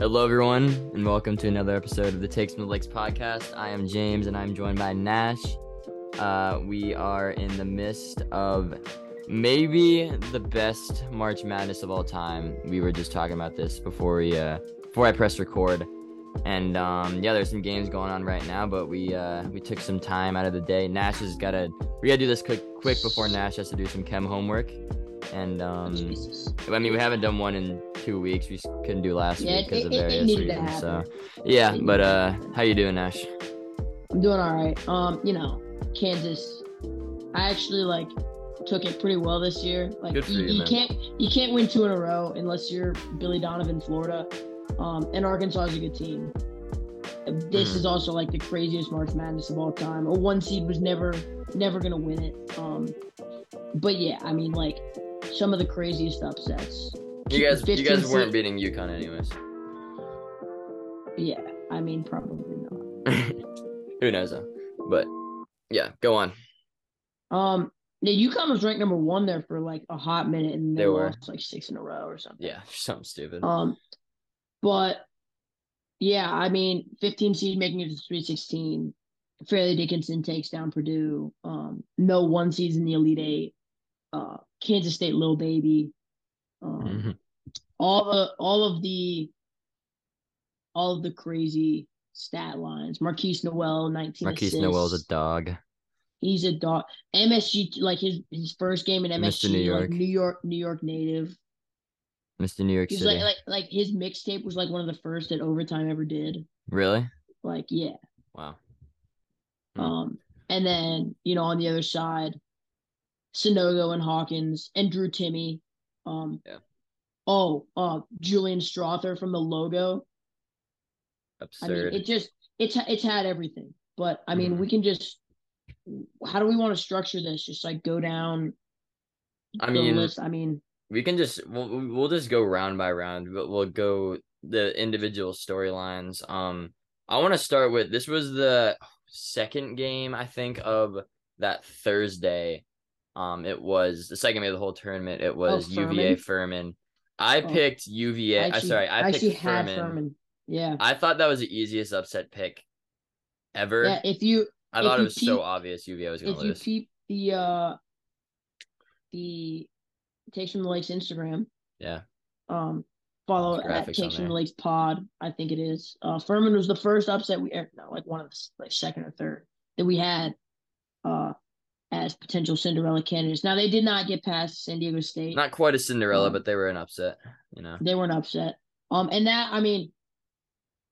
Hello, everyone, and welcome to another episode of the Takes from the Lakes podcast. I am James, and I'm joined by Nash. Uh, we are in the midst of maybe the best March Madness of all time. We were just talking about this before we uh, before I pressed record, and um, yeah, there's some games going on right now, but we uh, we took some time out of the day. Nash has got to we gotta do this quick quick before Nash has to do some chem homework. And um, Jesus. I mean, we haven't done one in two weeks. We couldn't do last Yeah, week because of it- it various reasons. So, yeah. But uh, how you doing, Ash? I'm doing all right. Um, you know, Kansas. I actually like took it pretty well this year. Like Good for you, you, you can't you can't win two in a row unless you're Billy Donovan, Florida. Um, and Arkansas is a good team. This Mhm. is also like the craziest March Madness of all time. A one seed was never never gonna win it. Um, but yeah, I mean like some of the craziest upsets. You guys, you guys weren't beating UConn anyways. Yeah, I mean probably not. Who knows though? But yeah, go on. Um, yeah, UConn was ranked number one there for like a hot minute, and they, They were. lost like six in a row or something. Yeah, something stupid. Um, but yeah, I mean, 15 seed making it to 316. Fairleigh Dickinson takes down Purdue. Um, no one seeds in the Elite Eight. Uh, Kansas State, little baby. Um, Mhm. all the all of the all of the crazy stat lines. Markquis Nowell, 19 Markquis assists. Nowell's a dog. He's a dog. MSG, like his his first game in. MSG, New York. like New York, New York native. Mr. New York City. like like like his mixtape was like one of the first that overtime ever did. really? Like yeah. Wow. Hmm. Um, and then you know on the other side, Sanogo and Hawkins and Drew Timme. Um, Yeah. Oh, uh, Julian Strawther from the logo. Absurd. I mean, it just it's it's had everything. But I mean, Mhm. we can just. How do we want to structure this? Just like go down. I mean, list. I mean, we can just we'll we'll just go round by round. But we'll go the individual storylines. Um, I want to start with this was the second game I think of that Thursday. Um, it was the second game of the whole tournament. It was UVA Furman? Furman. I Oh. picked UVA. I actually- sorry, I picked Furman. Furman. Yeah. I thought that was the easiest upset pick ever. Yeah. If you I if thought it you was so obvious UVA was going if to you lose. peep the uh the takes from the lakes Instagram, yeah, um, follow at takes from the lakes pod. I think it is. Uh, Furman was the first upset we er, no like one of the like second or third that we had, uh, as potential Cinderella candidates. Now they did not get past San Diego State. not quite a Cinderella, Um, but they were an upset. You know, they weren't upset. Um, and that I mean,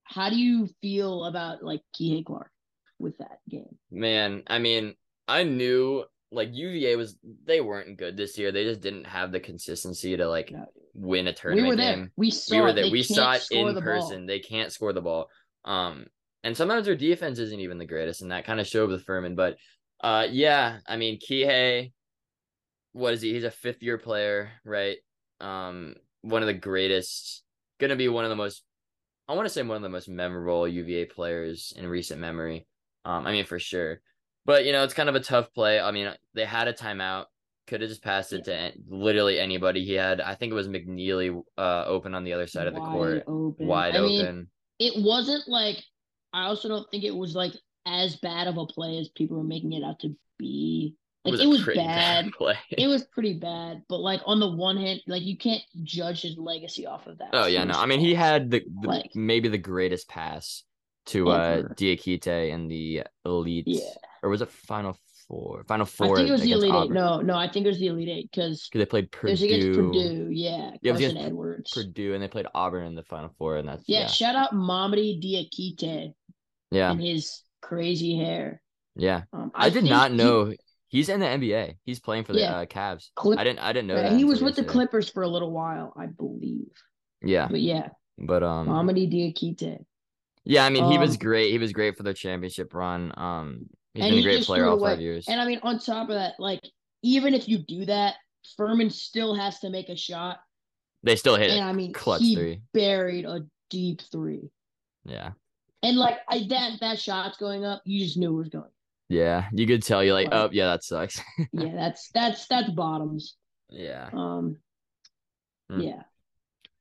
how do you feel about like Kihei Clark with that game? man. I mean, I knew like UVA was they weren't good this year. They just didn't have the consistency to like No. win a We tournament were there. game. We saw. we were it. there. They We saw it in the ball. person. They can't score the ball. Um, and sometimes their defense isn't even the greatest, and that kind of showed with Furman. But, uh, yeah, I mean, Kihei, what is he? He's a fifth year player, right? Um, one of the greatest, gonna be one of the most, I want to say one of the most memorable UVA players in recent memory. Um, I mean, for sure. But you know, it's kind of a tough play. I mean, they had a timeout. Could have just passed it to literally anybody. He had, I think it was McKneely, uh, open on the other side of the Wide court, open. wide I mean, open. it wasn't like I also don't think it was like as bad of a play as people were making it out to be. Like it was, a pretty bad. play. It was pretty bad, but like on the one hand, like you can't judge his legacy off of that. oh yeah, no. I mean, he had the, the Like- maybe the greatest pass to uh Diakite in the elite, Yeah. or was it Final Four? Final four. I think it was the Elite Eight. No, no, I think it was the Elite Eight because 'Cause they played it Purdue, was against Purdue. Yeah, Yeah, it was Carson Edwards. Purdue, and they played Auburn in the Final Four, and that's yeah, yeah, shout out Mamadi Diakite yeah, and his crazy hair. yeah. Um, I, did think not he- know he's in the NBA. He's playing for the Yeah. uh, Cavs. Clip- I didn't. I didn't know Yeah, that. he was with the. Clippers for a little while, I believe. Yeah, But yeah, but um, Mamadi Diakite. yeah. I mean, he was Um, great. He was great for the championship run. Um, he's been a great player all away. five years. And I mean, on top of that, like even if you do that, Furman still has to make a shot. They still hit And it. I mean, Clutch he three. buried a deep three. Yeah. And like I that that shot's going up, you just knew it was going. Yeah. You could tell you're like, oh yeah, that sucks. Yeah, that's that's that's bottoms. yeah. Um, Hmm. yeah.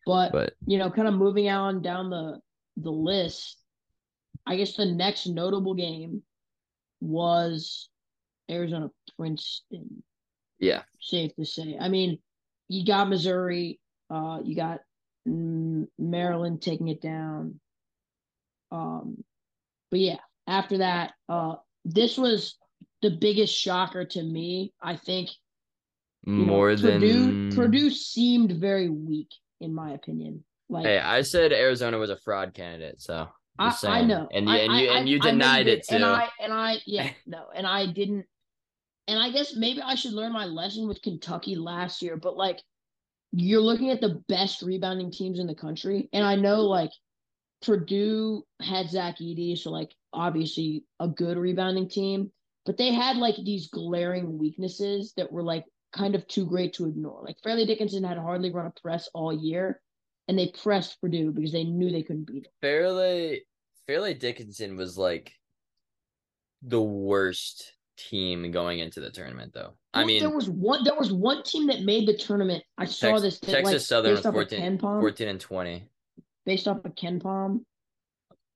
But, But you know, kind of moving on down the the list, I guess the next notable game was Arizona Princeton. yeah, Safe to say. I mean, you got Missouri, uh, you got mm, Maryland taking it down. Um, but yeah, after that, uh, this was the biggest shocker to me. I think you know, more Purdue. than Purdue seemed very weak, in my opinion. Like Hey, I said Arizona was a fraud candidate, so I, I know, and you I- and you I- and you I- I know denied it too. and I and I yeah no, and I didn't. And I guess maybe I should learn my lesson with Kentucky last year, but like you're looking at the best rebounding teams in the country, and I know like Purdue had Zach Edey, so like obviously a good rebounding team, but they had like these glaring weaknesses that were like kind of too great to ignore. Like Fairleigh Dickinson had hardly run a press all year, and they pressed Purdue because they knew they couldn't beat it. Fairleigh Fairleigh Dickinson was like the worst team going into the tournament, though. I mean, there was one. There was one team that made the tournament. I saw Tex- this that, Texas like, Southern was based 14, 14 and twenty. Based off of KenPom,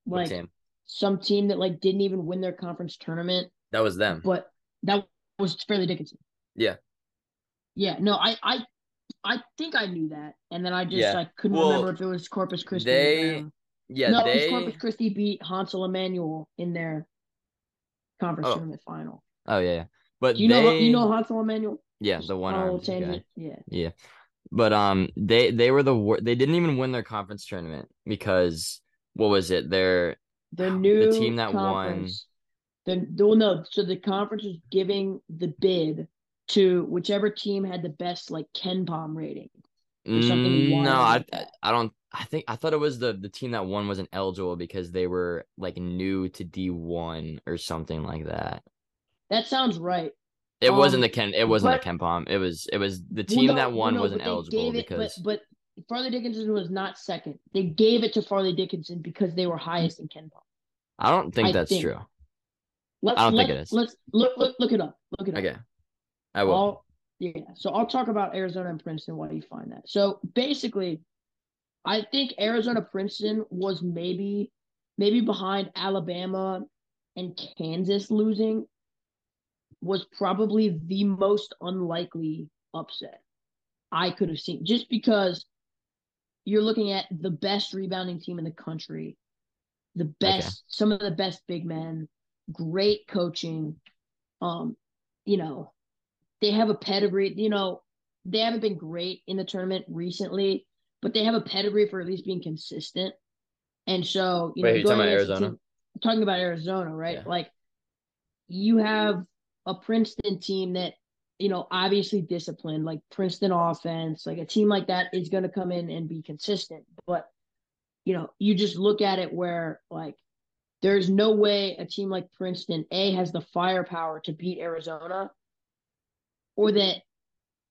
like team? some team that like didn't even win their conference tournament, That was them. but that was Fairleigh Dickinson. Yeah. Yeah. No, I I I think I knew that, and then I just Yeah. like couldn't Well, remember if it was Corpus Christi. they- Yeah, no, it was they. Corpus Christi beat Hansel Emmanuel in their conference Oh. tournament final. Oh yeah, yeah. but Do you know you know Hansel Emmanuel? yeah, the one on a little armed guy. tangent. Yeah. Yeah. But um they they were the wor- they didn't even win their conference tournament because what was it? Their The new The team that won- conference, The, well, no, so the conference was giving the bid to whichever team had the best like KenPom rating. Or something Mm, no, I. I don't I think I thought it was the the team that won wasn't eligible because they were like new to D1 or something like that. That sounds right. It wasn't Um, the Ken it wasn't but- the KenPom. It was it was the Well, team no, that won no, wasn't eligible it, because but but Fairleigh Dickinson was not second. They gave it to Fairleigh Dickinson because they were highest in KenPom. I don't think I that's think. true. Let's, I don't think it is. Let's look look look it up. Look it up. Okay. I will. I'll, yeah. So I'll talk about Arizona and Princeton while you find that. So basically, I think Arizona Princeton was maybe maybe behind Alabama and Kansas losing was probably the most unlikely upset I could have seen just because you're looking at the best rebounding team in the country, the best, some of the best big men, great coaching. Um, you know, they have a pedigree, you know, they haven't been great in the tournament recently, but they have a pedigree for at least being consistent. And so, you Wait, know, you're talking about Arizona? team- talking about Arizona, right? Yeah. Like you have a Princeton team that, you know, obviously disciplined, like Princeton offense, like a team like that is going to come in and be consistent. But, you know, you just look at it where, like, there's no way a team like Princeton, A, has the firepower to beat Arizona or that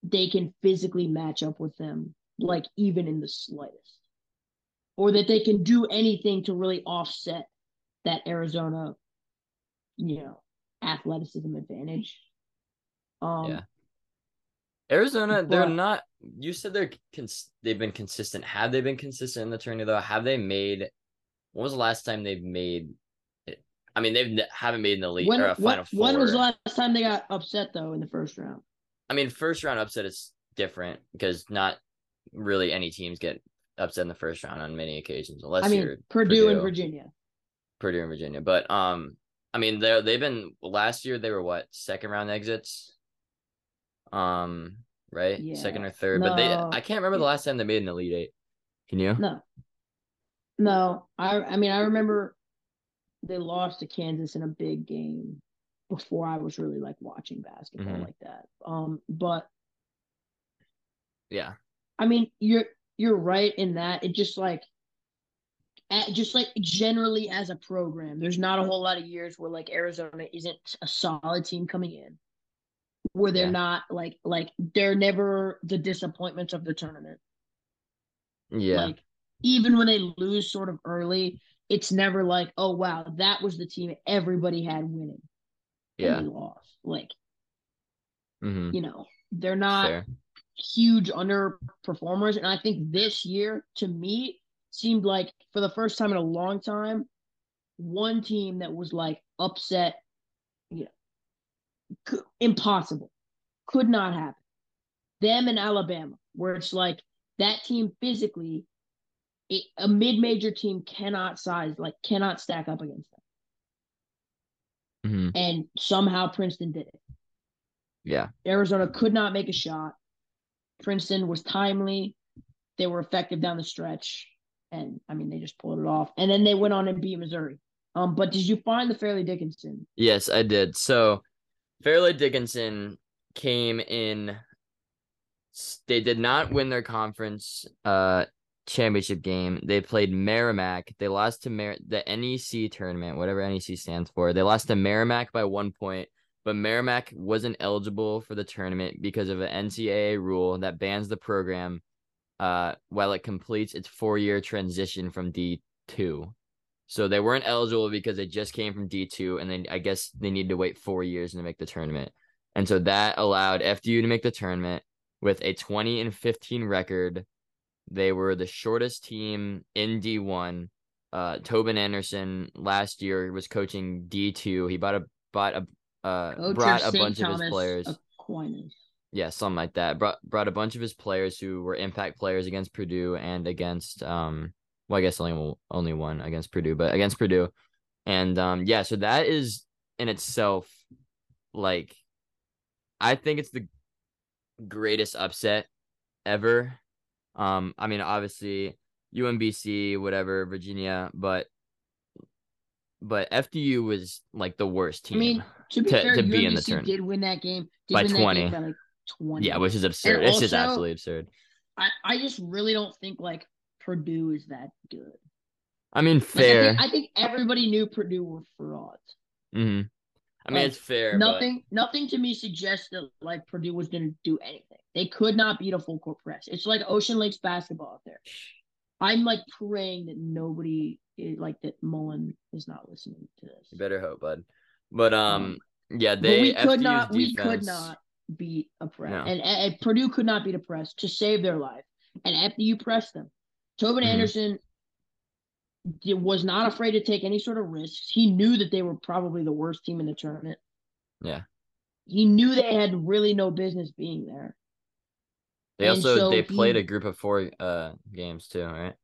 they can physically match up with them, like, even in the slightest, or that they can do anything to really offset that Arizona, you know, athleticism advantage. Um, Yeah. Arizona, they're not. You said they're cons- they've been consistent. Have they been consistent in the tourney though? Have they made? When was the last time they've made? It? I mean, they've haven't made an elite When, or a when, final four. when was the last time they got upset though in the first round? I mean, first round upset is different because not really any teams get upset in the first round on many occasions, unless I mean, you're Purdue, and Virginia. Purdue and Virginia. But um, I mean, they they've been last year. They were what second round exits. Um, right, Yeah. second or third. But they I can't remember the last time they made an elite eight. Can you? No, no. I I mean I remember they lost to Kansas in a big game before I was really like watching basketball Mhm. like that. Um, but Yeah. I mean you're you're right in that it just like just like generally as a program, there's not a whole lot of years where like Arizona isn't a solid team coming in, where they're Yeah. not like like they're never the disappointments of the tournament. Yeah. Like even when they lose sort of early, it's never like, oh wow, that was the team everybody had winning. yeah. Lost. Like, Mm-hmm. you know, they're not Fair. huge underperformers. And I think this year, to me, seemed like for the first time in a long time, one team that was like upset, you know, impossible, could not happen. Them and Alabama, where it's like that team physically, it, a mid-major team cannot size like cannot stack up against them. Mhm. And somehow Princeton did it. Yeah. Arizona could not make a shot. Princeton was timely. They were effective down the stretch. And I mean, they just pulled it off. And then they went on and beat Missouri. Um, but did you find the Fairleigh Dickinson? Yes, I did. So Fairleigh Dickinson came in. They did not win their conference uh championship game. They played Merrimack. They lost to Mer- the NEC tournament, whatever NEC stands for. They lost to Merrimack by one point, but Merrimack wasn't eligible for the tournament because of an NCAA rule that bans the program uh while it completes its four-year transition from D2. So they weren't eligible because they just came from D2 and then I guess they needed to wait 4 years to make the tournament. And so that allowed FDU to make the tournament with a 20 and 15 record. They were the shortest team in D1. Uh, Tobin Anderson last year was coaching D2. He bought a bought a uh, brought a bunch of his players. Aquinas. Yeah, something like that. Brought brought a bunch of his players who were impact players against Purdue and against um well I guess only only one against Purdue, but against Purdue. And um yeah, so that is in itself like I think it's the greatest upset ever. Um I mean obviously UMBC whatever Virginia, but but FDU was like the worst team. I mean, to be to- fair, to be in the tournament. did win that game. Did By that game 20. by like 20. yeah, which is absurd. And it's just absolutely absurd. I, I just really don't think like Purdue is that good. I mean Like, fair. I, think, I think everybody knew Purdue were frauds. hmm I mean, Like, it's fair. but- Nothing, nothing to me suggests that like Purdue was going to do anything. They could not beat a full court press. It's like Ocean Lakes basketball out there. I'm like praying that nobody is like that. Mullen is not listening to this. You better hope, bud. But um, yeah, but they we could FDU's not, we could not beat a press, No. and, and Purdue could not beat a press to save their life, and after you press them. Tobin Mhm. Anderson was not afraid to take any sort of risks. He knew that they were probably the worst team in the tournament. Yeah. He knew they had really no business being there. They and also so they played he- a group of four uh games too, right?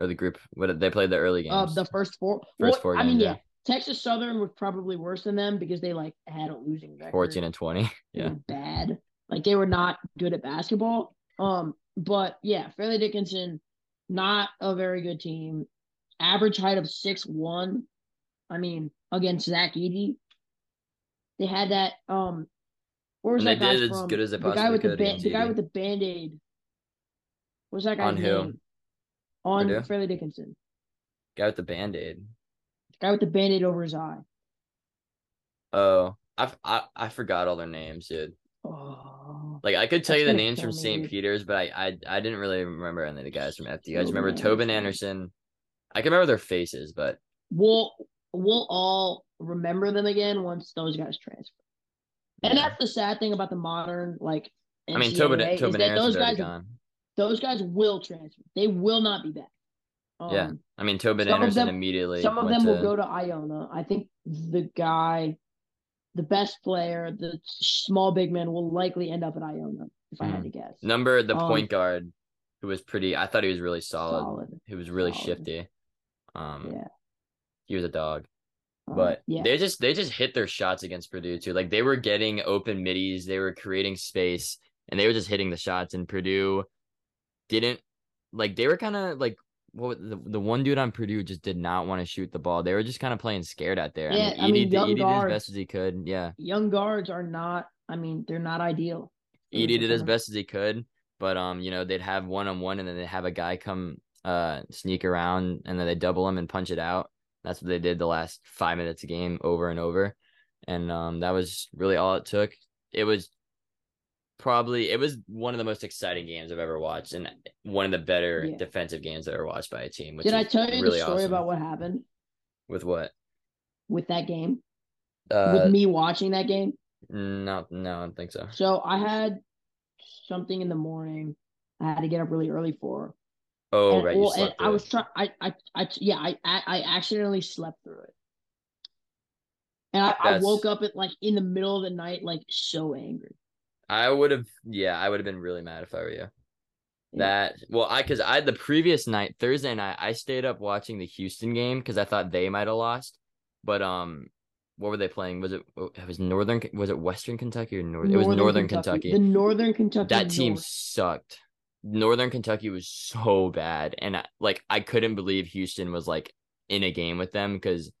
Or the group what they played the early games. Uh, the first four first well, four I mean, games, yeah. yeah. Texas Southern was probably worse than them because they like had a losing record. 14 and 20. Yeah. bad. Like they were not good at basketball. Um, but yeah, Fairleigh Dickinson, not a very good team. Average height of six one. I mean, against Zach Edey. They had that um where was And that guy did as from? good as they the guy with the ba- the guy with the band-aid. What was that guy's On who? name? On? Fairleigh Dickinson. Guy with the band-aid. Guy with the band-aid over his eye. Oh, I, I I forgot all their names, dude. Oh. Like I could tell you the names from St. Peter's, but I, I I didn't really remember any of the guys from FD. I just remember Tobin Anderson. Anderson. I can remember their faces, but we'll we'll all remember them again once those guys transfer. And yeah. that's the sad thing about the modern like I mean Tobin Tobin that Anderson's those guys gone. those guys will transfer. They will not be back. Um, Yeah. I mean Tobin Anderson them- immediately. Some of them will go to Iona. I think the guy, the best player, the small big man will likely end up at Iona, if I Mm. had to guess. Number the Um, point guard who was pretty I thought he was really solid. Solid. He was really Solid. shifty. Um Yeah. he was a dog. Um, But yeah. they just they just hit their shots against Purdue too. Like they were getting open middies, they were creating space, and they were just hitting the shots. And Purdue didn't like they were kind of like what the the one dude on Purdue just did not want to shoot the ball. They were just kind of playing scared out there. Yeah, I mean, did- young Edey did as best as he could. Yeah, Young guards are not. I mean, they're not ideal. Edey did as best as he could. But um, you know, they'd have one on one, and then they'd have a guy come uh sneak around, and then they double him and punch it out. That's what they did the last five minutes of game over and over, and um, that was really all it took. It was probably it was one of the most exciting games I've ever watched, and one of the better Yeah. defensive games I've ever watched by a team. Did I tell you really the story awesome. about what happened with what? with that game? Uh, with me watching that game? no, no, I don't think so. So I had something in the morning. I had to get up really early for. Oh, and, right. well, and I was trying. I, I, I, yeah, I, I, I accidentally slept through it, and I, I woke up at like in the middle of the night, like so angry. I would have, yeah, I would have been really mad if I were you. That well, I because I the previous night, Thursday night, I stayed up watching the Houston game because I thought they might have lost. But um, what were they playing? Was it it was Northern? Was it Western Kentucky or North? It was Northern Kentucky. The Northern Kentucky. that team North. sucked. Northern Kentucky was so bad, and I, like I couldn't believe Houston was like in a game with them because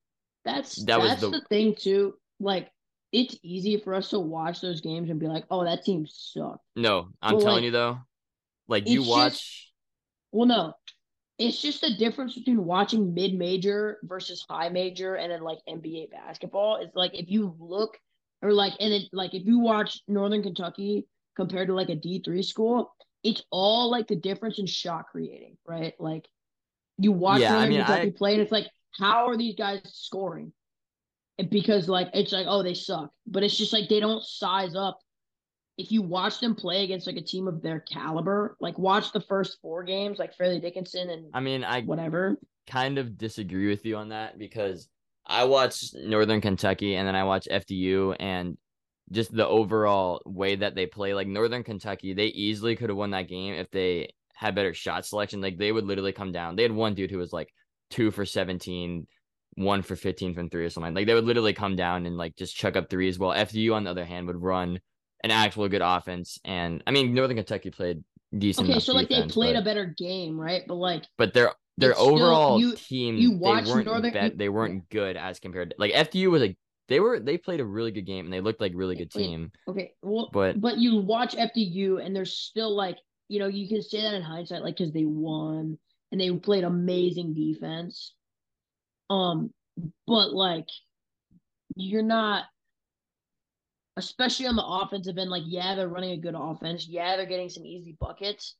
That's that was that's the- the... thing too. Like it's easy for us to watch those games and be like, "Oh, that team sucked." no, I'm Well, telling like, you though, like you watch. just- Well, no, it's just the difference between watching mid major versus high major, and then like NBA basketball. It's like if you look or like and it like if you watch Northern Kentucky compared to like a D three school, it's all like the difference in shot creating, right? Like you watch Yeah, I Northern mean, Kentucky I- play, and it's like, how are these guys scoring? And because like it's like, oh, they suck, but it's just like they don't size up. If you watch them play against like a team of their caliber, like watch the first four games, like Fairleigh Dickinson and I mean, I whatever. kind of disagree with you on that because I watch Northern Kentucky and then I watch FDU and just the overall way that they play. Like Northern Kentucky, they easily could have won that game if they had better shot selection. Like they would literally come down. They had one dude who was like two for 17, one for 15 from three or something. Like they would literally come down and like just chuck up threes. Well, FDU, on the other hand, would run an actual good offense. And I mean, Northern Kentucky played decent. Okay, so like they played but- a better game, right? But like but their their It's still- overall you- team you they watch weren't Northern- bet- they weren't good as compared to like FDU was like they were they played a really good game and they looked like a really good team. okay, well, But- but you watch FDU and they're still like you know you can say that in hindsight, like because they won and they played amazing defense. Um, but like you're not, especially on the offensive end. Like, yeah, they're running a good offense. Yeah, they're getting some easy buckets.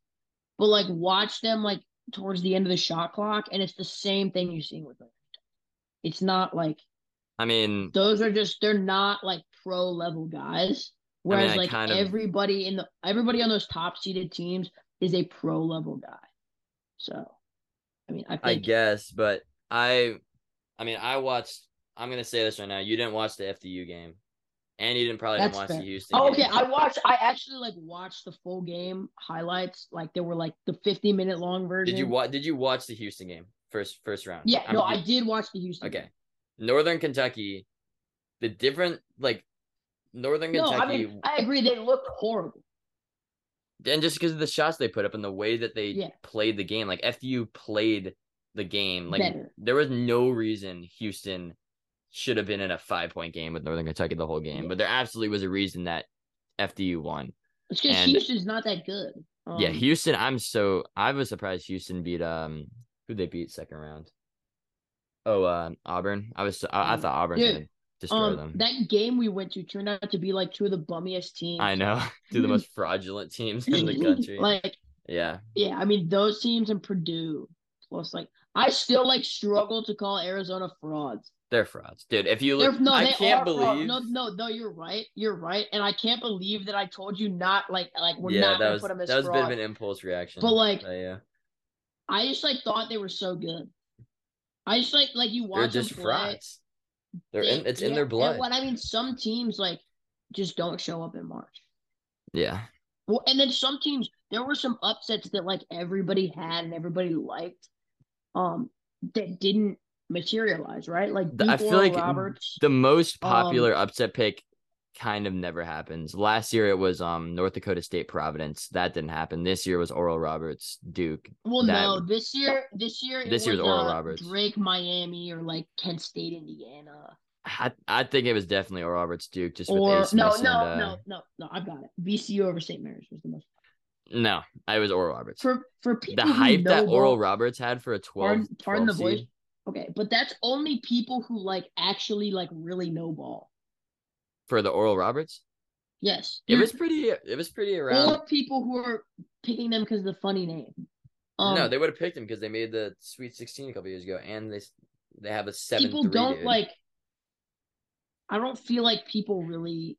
But like, watch them like towards the end of the shot clock, and it's the same thing you're seeing with them. It's not like I mean, those are just they're not like pro level guys. Whereas I like kind of- everybody in the everybody on those top seeded teams is a pro level guy. So, I mean, I I guess, but I I mean I watched I'm gonna say this right now. You didn't watch the FDU game. And you didn't probably didn't watch fair. the Houston Oh, okay, game. I watched. I actually like watched the full game highlights. Like there were like the 50 minute long version. Did you watch did you watch the Houston game? First first round. Yeah, I'm- no, I did watch the Houston. Okay. game. Northern Kentucky, the different like Northern No, Kentucky I mean I agree. They looked horrible. and just because of the shots they put up and the way that they Yeah. played the game, like FU played the game, like there was no reason Houston should have been in a five point game with Northern Kentucky the whole game, Yeah. but there absolutely was a reason that FDU won. It's because Houston's not that good. Um, yeah, Houston. I'm so I was surprised Houston beat um who they beat second round. Oh, uh, Auburn. I was I, I thought Auburn was Dude, gonna destroy Um, them. that game we went to turned out to be like two of the bummiest teams. I know, two of the most fraudulent teams in the country. like, yeah, yeah, I mean those teams and Purdue plus like I still like struggle to call Arizona frauds. they're frauds, dude. If you look, no, I can't believe. No, no, no. You're right. You're right, and I can't believe that I told you not like like we're yeah, not gonna was put them as that was a bit of an impulse reaction. But, like, yeah, I just like thought they were so good. I just like like you watch they're just them play. frauds. They're in. they- It's in their blood. What I mean, some teams like just don't show up in March. Yeah, Well, and then some teams, there were some upsets that like everybody had and everybody liked, um, that didn't materialize, right? Like The- I feel like Roberts. the most Um, popular upset pick kind of never happens. Last year it was um North Dakota State Providence. That didn't happen. This year was Oral Roberts Duke. Well, that- no, this year, this year, This year's was, Oral uh, Roberts. Drake, Miami, or like Kent State, Indiana, I I think it was definitely Oral Roberts Duke just or with A. no, no, and, uh, no, no, no. I've got it. VCU over St. Mary's was the most no, I was Oral Roberts. for for people the hype that Oral ball- Roberts had for a 12, Pardon, pardon the voice. Okay, but that's only people who like actually like really know ball. for the Oral Roberts. Yes, It was pretty. It was pretty around. or people who are picking them because of the funny name. Um, no, they would have picked him because they made the Sweet Sixteen a couple years ago, and they they have a seven people three. don't dude. like. I don't feel like people really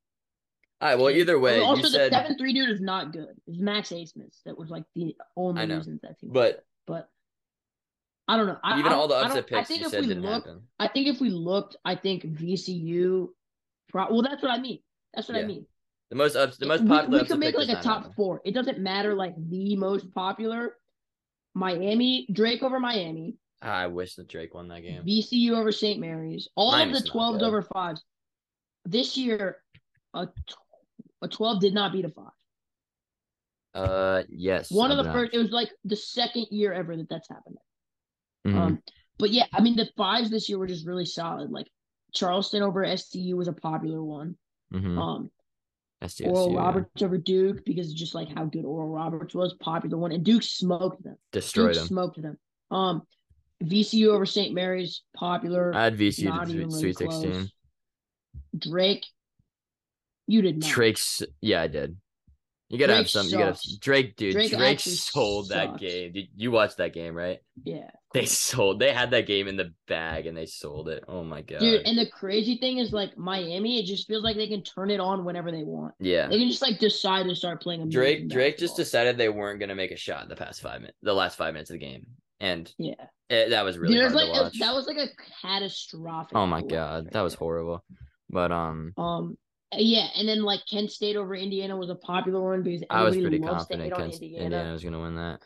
All right. Well, either way, also you the said, seven three dude is not good. It's Max Abmas that was like the only reason that team. but but I don't know. I, even I, all the upset don't- I picks think you if said we didn't look, happen. I think if we looked, I think VCU. Pro- well, that's what I mean. That's what I mean. The most ups, the most we, popular we upset could make like a top happen. four. It doesn't matter like the most popular. Miami Drake over Miami, I wish that Drake won that game. VCU over St. Mary's, all Miami's of the twelves over fives. This year, a a twelve did not beat a five. Uh, yes. One of the know. first. It was like the second year ever that that's happened. Mhm. Um, but yeah, I mean the fives this year were just really solid. Like Charleston over STU was a popular one. Mm-hmm. Um, SDSU, Oral yeah. Roberts over Duke because just like how good Oral Roberts was, popular one, and Duke smoked them. destroyed Duke him. smoked them. Um, VCU over St. Mary's, popular. I had VCU to Sweet, really Sweet close. 16. Drake, you did not. Drake's, yeah, I did. You gotta have Drake some. You gotta. Drake, dude. Drake Drake, sold that game. You watched that game, right? Yeah, They sold. They had that game in the bag and they sold it. Oh my god, dude. And the crazy thing is, like Miami, it just feels like they can turn it on whenever they want. yeah. They can just like decide to start playing. Drake Drake just decided they weren't gonna make a shot in the past five minutes, the last five minutes of the game, and Yeah. it, that was really Dude, like watch. that was like a catastrophic. oh my god, right that was horrible. But um, Um, yeah, and then like Kent State over Indiana was a popular one because I was everybody pretty confident on Kent- Indiana. Indiana was gonna win that.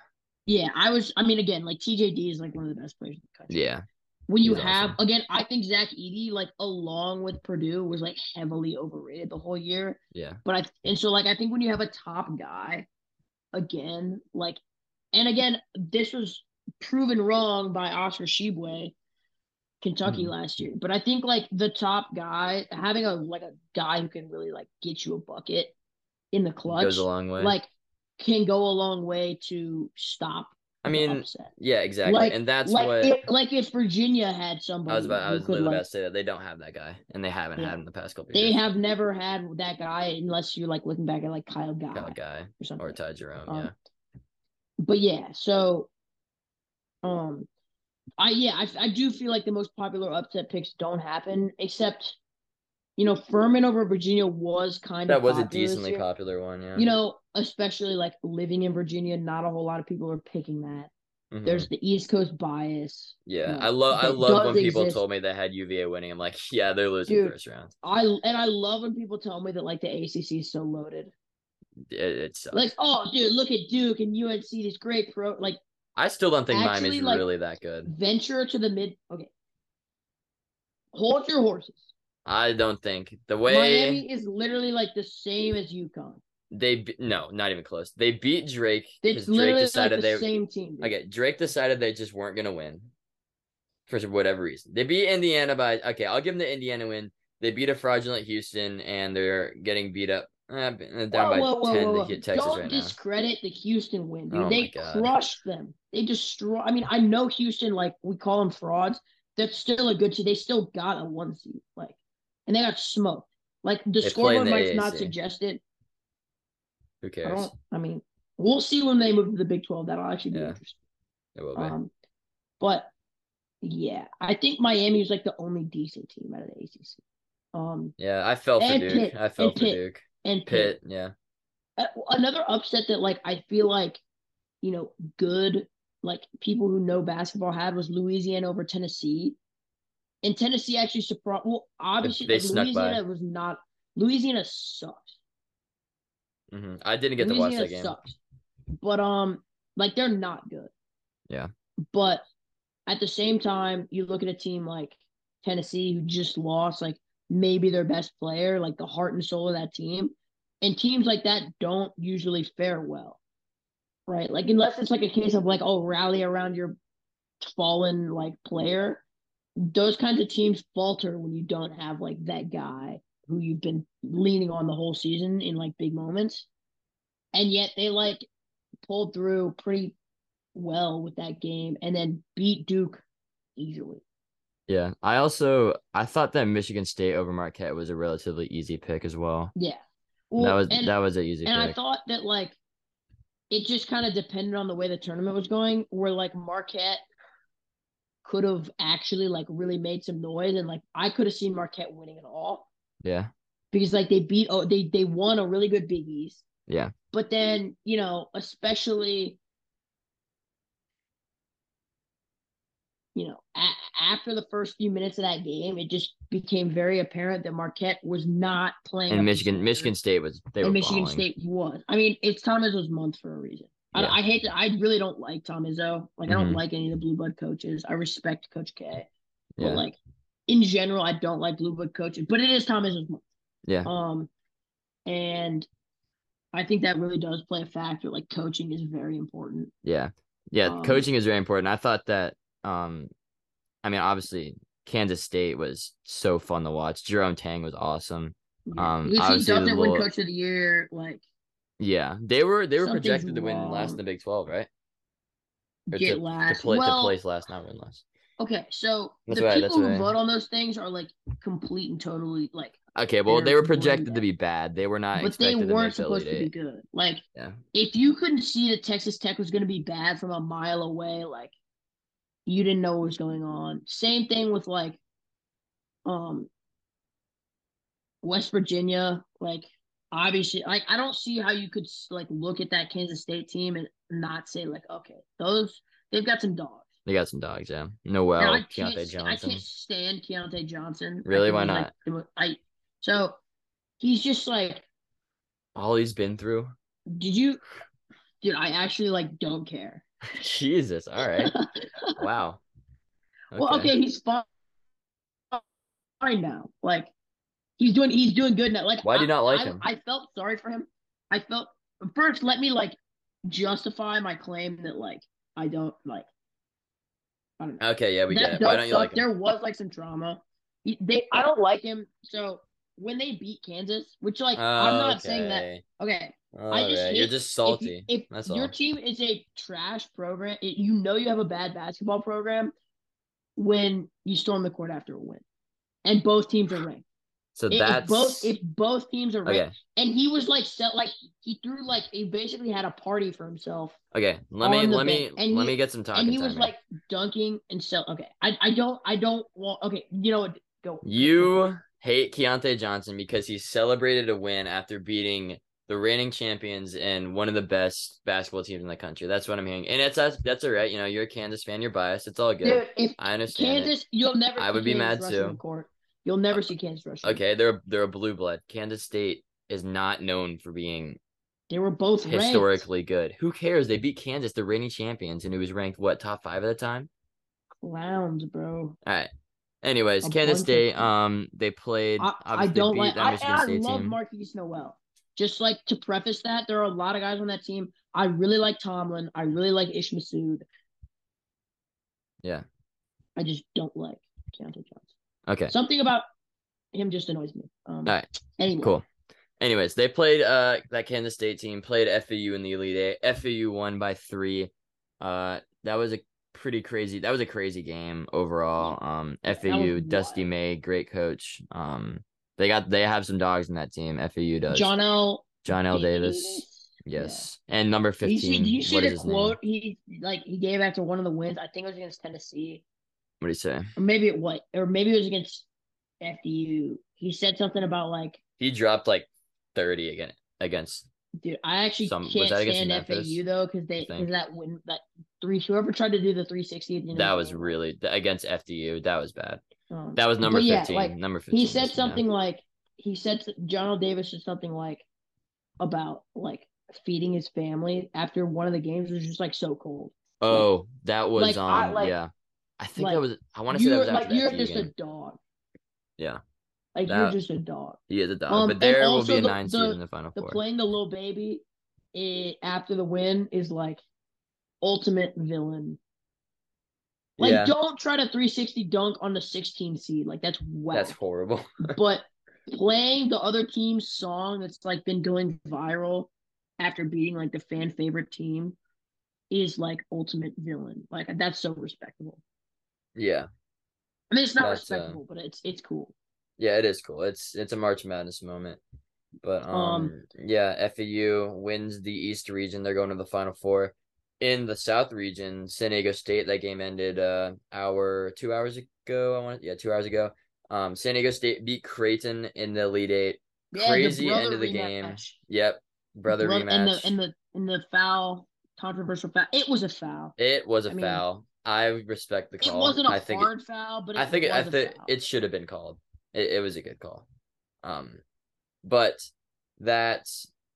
Yeah, I was. I mean, again, like TJD is like one of the best players in the country. Yeah, When you have awesome. again, I think Zach Edey, like along with Purdue, was like heavily overrated the whole year. yeah. But I and so like I think when you have a top guy, again, like, and again, this was proven wrong by Oscar Tshiebwe, Kentucky Mhm. last year. But I think like the top guy, having a like a guy who can really like get you a bucket in the clutch, Goes a long way. like can go a long way to stop. I mean, upset. yeah, exactly, like and that's like what if, like if Virginia had somebody, I was about. I was literally like, about to say that they don't have that guy, and they haven't Yeah. had him the past couple They years. have never had that guy unless you're like looking back at like Kyle Guy a guy or something. or Ty Jerome. Um, yeah, but yeah, so um I yeah, I I do feel like the most popular upset picks don't happen except you know, Furman over Virginia was kind that of that was a decently popular one. Yeah, You know, especially like living in Virginia, not a whole lot of people are picking that. Mhm. There's the East Coast bias. yeah. you know, I love. I love when people exist. told me they had UVA winning. I'm like, yeah, they're losing Dude. first round. I and I love when people tell me that like the ACC is so loaded. It, it sucks. Like, oh, dude, look at Duke and UNC, these great pro. Like, I still don't think actually, Miami's like, really that good. venture to the mid. Okay, hold your horses. I don't think the way Miami is literally like the same as UConn. they be- no, not even close. They beat Drake It's Drake literally like the they same team. dude. okay. Drake decided they just weren't gonna win for whatever reason. They beat Indiana by okay. I'll give them the Indiana win. They beat a fraudulent Houston and they're getting beat up uh, down by Whoa, whoa, whoa, ten whoa, to hit Texas Don't right now. discredit the Houston win, dude. Oh they crushed them. They destroy. I mean, I know Houston, like we call them frauds. That's still a good team. They still got a one seed, like, and they got smoked. Like the They scoreboard the might not AAC. suggest it. Who I cares? don't. I mean, we'll see when they move to the Big Twelve. That'll actually be Yeah. interesting. It will be. Um, but yeah, I think Miami is like the only decent team out of the ACC. Um, yeah, I felt for Duke. Pitt, I felt and for Pitt. Duke. And Pitt. Pitt, yeah. Another upset that like I feel like you know good like people who know basketball had was Louisiana over Tennessee, and Tennessee actually surprised. Well, obviously, They like, snuck by. Louisiana was not. Louisiana sucks. hmm I didn't get to watch Louisiana that game. sucks, but um, like they're not good. Yeah. But at the same time, you look at a team like Tennessee who just lost like maybe their best player, like the heart and soul of that team. And teams like that don't usually fare well. Right? Like unless it's like a case of like, oh, rally around your fallen like player. Those kinds of teams falter when you don't have like that guy who you've been leaning on the whole season in like big moments. And yet they like pulled through pretty well with that game and then beat Duke easily. Yeah. I also I thought that Michigan State over Marquette was a relatively easy pick as well. Yeah. that was and, that was an easy pick. and I thought that like it just kind of depended on the way the tournament was going, where like Marquette could have actually like really made some noise and like I could have seen Marquette winning it all yeah. because like they beat oh they they won a really good Big East. Yeah. But then, you know, especially you know, a- after the first few minutes of that game, it just became very apparent that Marquette was not playing. And Michigan. Michigan State was they and were Michigan balling. State was. I mean, it's Tom Izzo's month for a reason. Yeah. I, I hate to. I really don't like Tom Izzo. Like, I don't Mhm. like any of the blue blood coaches. I respect Coach K, but Yeah. like in general, I don't like blue blood coaches. But it is Tom Izzo's month. Yeah. Um, and I think that really does play a factor. Like, coaching is very important. Yeah. Yeah, Um, coaching is very important. I thought that um I mean obviously Kansas State was so fun to watch. Jerome Tang was awesome. Yeah. Um, he obviously doesn't win Coach of the Year. Like, Yeah. They were they were projected to win last in the Big 12, right? Or get to, last. to play well, to place last, not win last. okay. So That's the right, people who right. vote on those things are like complete and totally like Okay, well they were projected to be bad. They were not but they expected to weren't the supposed to be good. Like, Yeah. if you couldn't see that Texas Tech was going to be bad from a mile away, like, you didn't know what was going on. Same thing with like, um, West Virginia. Like, obviously, like I don't see how you could like look at that Kansas State team and not say like, okay, those they've got some dogs. They got some dogs, yeah. And Nowell, I Keontae st- I can't stand Keontae Johnson. Really? Why not? Like, I so he's just like All he's been through. Did you, dude? I actually like don't care. Jesus. All right. Wow. Well, okay, he's fine, fine now. Like he's doing, he's doing good now. Like Why do you not like I, him? I felt sorry for him. I felt first. Let me like justify my claim that like I don't like. I don't know. Okay, yeah, we that get it. Why don't you like him? There was like some drama. They, I don't like him. So when they beat Kansas, which like I'm oh, not saying that. Okay. Okay, All I just right, You're just if, salty. you- if That's your all. team is a trash program, it, you know you have a bad basketball program when you storm the court after a win, and both teams are ranked. So If- that's if both if both teams are ranked, okay. and he was like set like he threw like he basically had a party for himself, Okay, let me let me and let me get some talking and he time was here. like dunking and so. Okay, I I don't I don't want. Okay, you know what? Go. You hate Keontae Johnson because he celebrated a win after beating the reigning champions and one of the best basketball teams in the country. That's what I'm hearing, and it's that's that's all right. You know, you're a Kansas fan, you're biased. It's all good. dude. I understand. it. Kansas, you'll never. I see would be Kansas mad too. Court. You'll never see Kansas rushing. Okay, they're they're a blue blood. Kansas State is not known for being They were both ranked. historically good. Who cares? They beat Kansas, the reigning champions, and it was ranked what top five at the time. clowns, bro. All right. Anyways, Kansas State. Um, they played. I, I don't like. I, I love team. Markquis Nowell. Just like to preface that, there are a lot of guys on that team. I really like Tomlin. I really like Ish Massoud. Yeah. I just don't like Keontae Johnson. Okay. Something about him just annoys me. Um, All right. Anyway, Cool. Anyways, they played uh that Kansas State team played FAU in the Elite Eight. FAU won by three. Uh, that was a pretty crazy. That was a crazy game overall. Um, FAU, Dusty wild. May, great coach. Um, they got they have some dogs in that team. FAU does. Johnell John L. Davis. Yes, and number Did fifteen. did you see the quote he like he gave after one of the wins? I think it was against Tennessee, What do you say? or maybe it what, or maybe it was against FDU. He said something about like He dropped like thirty again against. Dude, I actually Some- was can't that against stand Memphis, FAU though because they because that win that three whoever tried to do the three sixty That was game, really against FDU. That was bad. um, That was number yeah, fifteen. like, number fifteen. he said something like he said John. Davis said something like about like feeding his family after one of the games was just like so cold. Oh, that was like, I- um like- yeah. I think like, that was I want to say that was after like you're just game. a dog. Yeah. Like you're just a dog. He is a dog, Um, but there will be a the- nine the- seed in the final The four. playing the little baby it, after the win is like ultimate villain. Like yeah, don't try to 360 dunk on the 16 seed. Like that's whack. that's horrible. but playing the other team's song that's like been going viral after beating like the fan favorite team is like ultimate villain. Like that's so respectable. yeah, I mean, it's not That's, uh, respectable, but it's it's cool. Yeah, it is cool. It's it's a March Madness moment. But um, Um, yeah, FAU wins the East region. They're going to the final four. In the South region, San Diego State. That game ended uh hour two hours ago. I want yeah two hours ago. Um, San Diego State beat Creighton in the Elite Eight. Yeah, crazy end of the game. Yep, brother Bro- rematch. And the and the and the foul, controversial foul. It was a foul. it was a I mean, foul. I respect the call. It wasn't a I think it- hard foul, but it I think it, I think it should have been called. It, it was a good call. Um, but that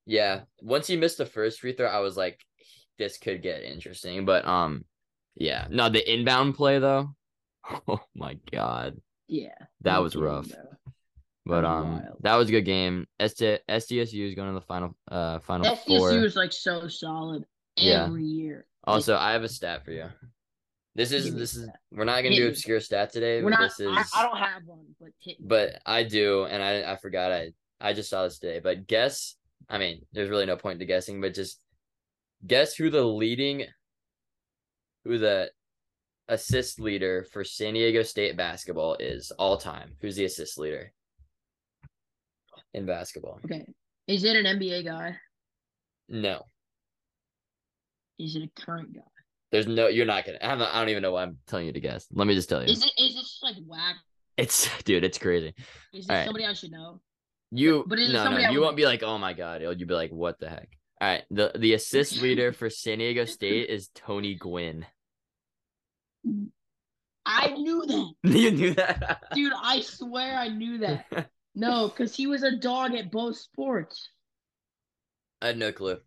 yeah, once he missed the first free throw, I was like, this could get interesting. But um, yeah, no, the inbound play though. Oh my god, yeah, that was rough. bro. But um, wild. that was a good game. ST, SDSU is going to the final uh final four. SDSU is like so solid Yeah. every year. Like, Also, I have a stat for you. This is this is we're not gonna do obscure stat today. we're but not. this is I, I don't have one, but but I do, and I I forgot I I just saw this today. But guess, I mean, there's really no point to guessing, but just guess who the leading, who the assist leader for San Diego State basketball is all time. Who's the assist leader in basketball? okay, is it an NBA guy? No, Is it a current guy? There's no. You're not gonna. I'm I don't even know why I'm telling you to guess. Let me just tell you. Is it? Is this like whack? It's dude, it's crazy. Is this All right. somebody I should know? You But is it no no you won't be like oh my god you'll be like what the heck all right the the assist leader for San Diego State is Tony Gwynn I knew that, you knew that dude. I swear I knew that. No, because he was a dog at both sports. I had no clue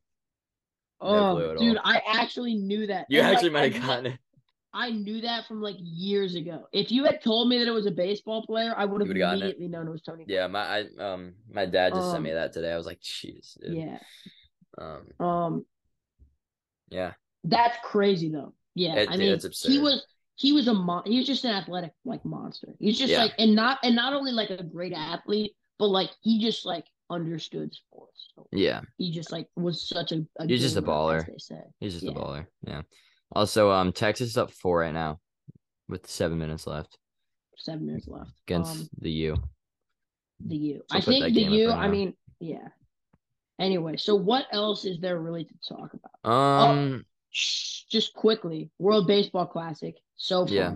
No Oh, dude, all. I actually knew that. you And, actually I might have gotten it I knew that from like years ago. If you had told me that it was a baseball player, I would have would've it. immediately known it was Tony. yeah my I um my dad just sent me Um, that today I was like jeez dude. Yeah. um Um, yeah that's crazy though. Yeah, It- I mean, he was he was a mon- he was just an athletic like monster. He's just Yeah. like and not and not only like a great athlete, but like he just like understood sports. So yeah he just like was such a, a He's just a baller. they say. he's just Yeah. a baller yeah also um Texas is up four right now with seven minutes left Seven minutes left against Um, the U the U. So I think the U. right I now. mean, yeah. Anyway, so what else is there really to talk about? um Shh, just quickly, World Baseball Classic, so fun. Yeah.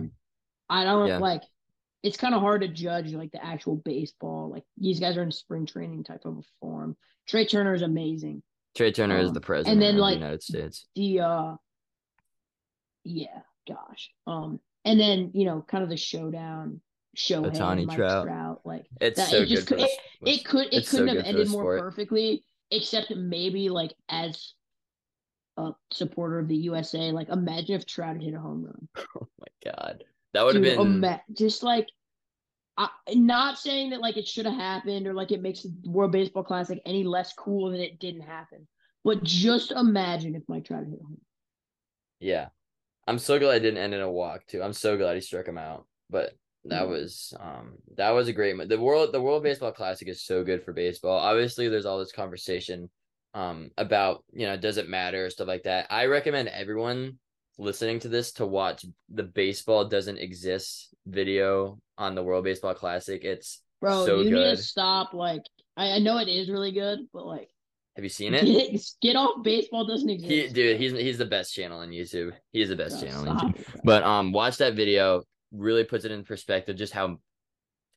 I don't Yeah. like. It's kind of hard to judge like the actual baseball. Like these guys are in spring training type of a form. Trea Turner is amazing. Trea Turner is um, the president and then, of like, the United States The uh, yeah, gosh. Um, and then you know, kind of the showdown. show Ohtani and Mike Trout. Trout, like it's that- so it just good the it could it it's couldn't good have ended more perfectly, except maybe like as a supporter of the USA, like imagine if Trout had hit a home run. Oh my god, that would have Dude, been ima- just like I not saying that like it should have happened or like it makes the World Baseball Classic any less cool than it didn't happen. But just imagine if Mike Trout hit home. yeah. I'm so glad it didn't end in a walk too. I'm so glad he struck him out. But that Yeah. was um that was a great mo- the world the World Baseball Classic is so good for baseball. Obviously, there's all this conversation um about you know does it matter stuff like that. I recommend everyone listening to this to watch the baseball doesn't exist video on the World Baseball Classic. It's Bro, so you need good. to stop. Like I, I know it is really good, but like Have you seen it? get, get off baseball doesn't exist. He, dude, he's he's the best channel on YouTube. He's the best Bro, channel on YouTube. bro. But um, watch that video. Really puts it in perspective just how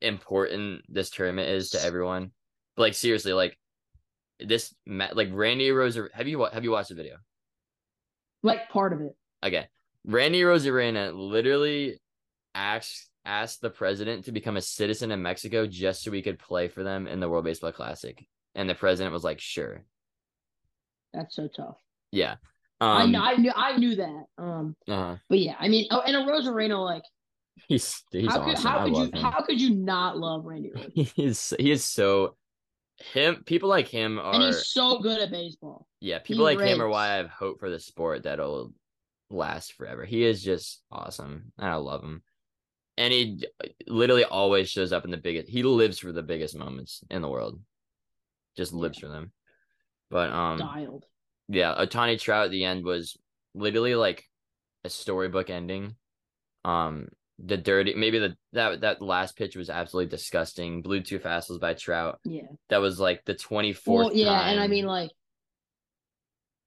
important this tournament is to everyone. But like seriously, like this, like Randy Rose. Have you have you watched the video? like part of it. Okay, Randy Arozarena literally asked asked the president to become a citizen in Mexico just so we could play for them in the World Baseball Classic, and the president was like, "Sure, That's so tough. yeah." I, Um, kn- I knew I knew that. Um, uh, but yeah, I mean, oh, and Arozarena, like he's he's how could awesome. how I could you him. how could you not love Randy Rose? he is he is so him people like him are And he's so good at baseball. yeah people like him are why i have hope for the sport that'll last forever. He is just awesome and i love him. And he literally always shows up in the biggest he lives for the biggest moments in the world. Just lives for them. But um Dialed. yeah Ohtani trout at the end was literally like a storybook ending. Um the dirty maybe the that that last pitch was absolutely disgusting. Blew two fastballs by trout. Yeah. that was like the 24th Well, yeah, and I mean like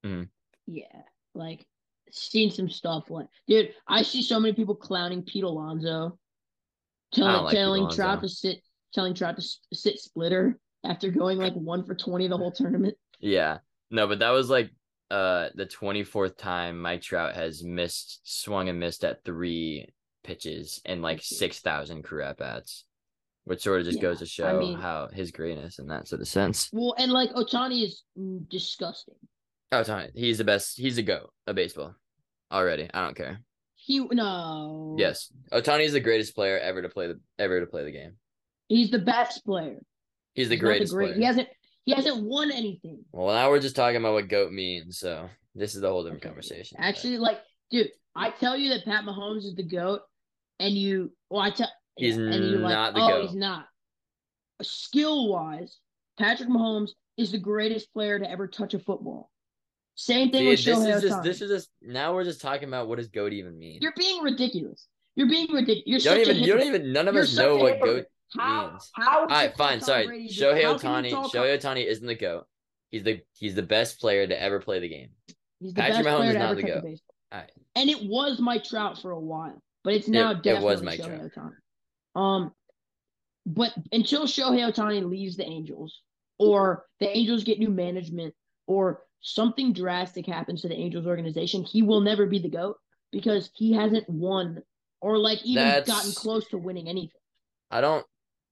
Mhm. yeah, like seen some stuff like dude, I see so many people clowning Pete Alonso, I telling like telling Trout to sit telling Trout to sit splitter. after going like one for 20 the whole tournament. Yeah. No, but that was like uh the 24th time Mike Trout has missed swung and missed at three pitches and like 6,000 career at bats. Which sort of just Yeah, goes to I show mean- how his greatness in that sort of sense. Well, and like Ohtani is disgusting. Oh, Tony, he's the best. He's the goat of baseball already. I don't care. He no. Yes, Ohtani is the greatest player ever to play the ever to play the game. He's the best player. He's the He's greatest great- player. He hasn't he hasn't won anything. Well, now we're just talking about what goat means. So this is a whole different Okay. conversation. but- Actually, like, dude, I tell you that Pat Mahomes is the GOAT, and you well, I tell He's and you're like, not the oh, GOAT. he's not. Skill wise, Patrick Mahomes is the greatest player to ever touch a football. Same thing See, with this Shohei is just Ohtani. this is just now we're just talking about what does goat even mean. You're being ridiculous. You're being ridiculous. You're you such don't even you don't even none of You're us know what goat How means. how? All right, fine. Sorry, Shohei Ohtani. Shohei Ohtani isn't the goat. He's the he's the best player to ever play the game. He's the Patrick best Mahomes is not the GOAT. baseball. All right. And it was Mike Trout for a while, but it's now It- it definitely was Mike Shohei Ohtani. Um, but until Shohei Ohtani leaves the Angels, or the Angels get new management, or something drastic happens to the Angels organization, he will never be the GOAT because he hasn't won or like even That's- gotten close to winning anything. I don't.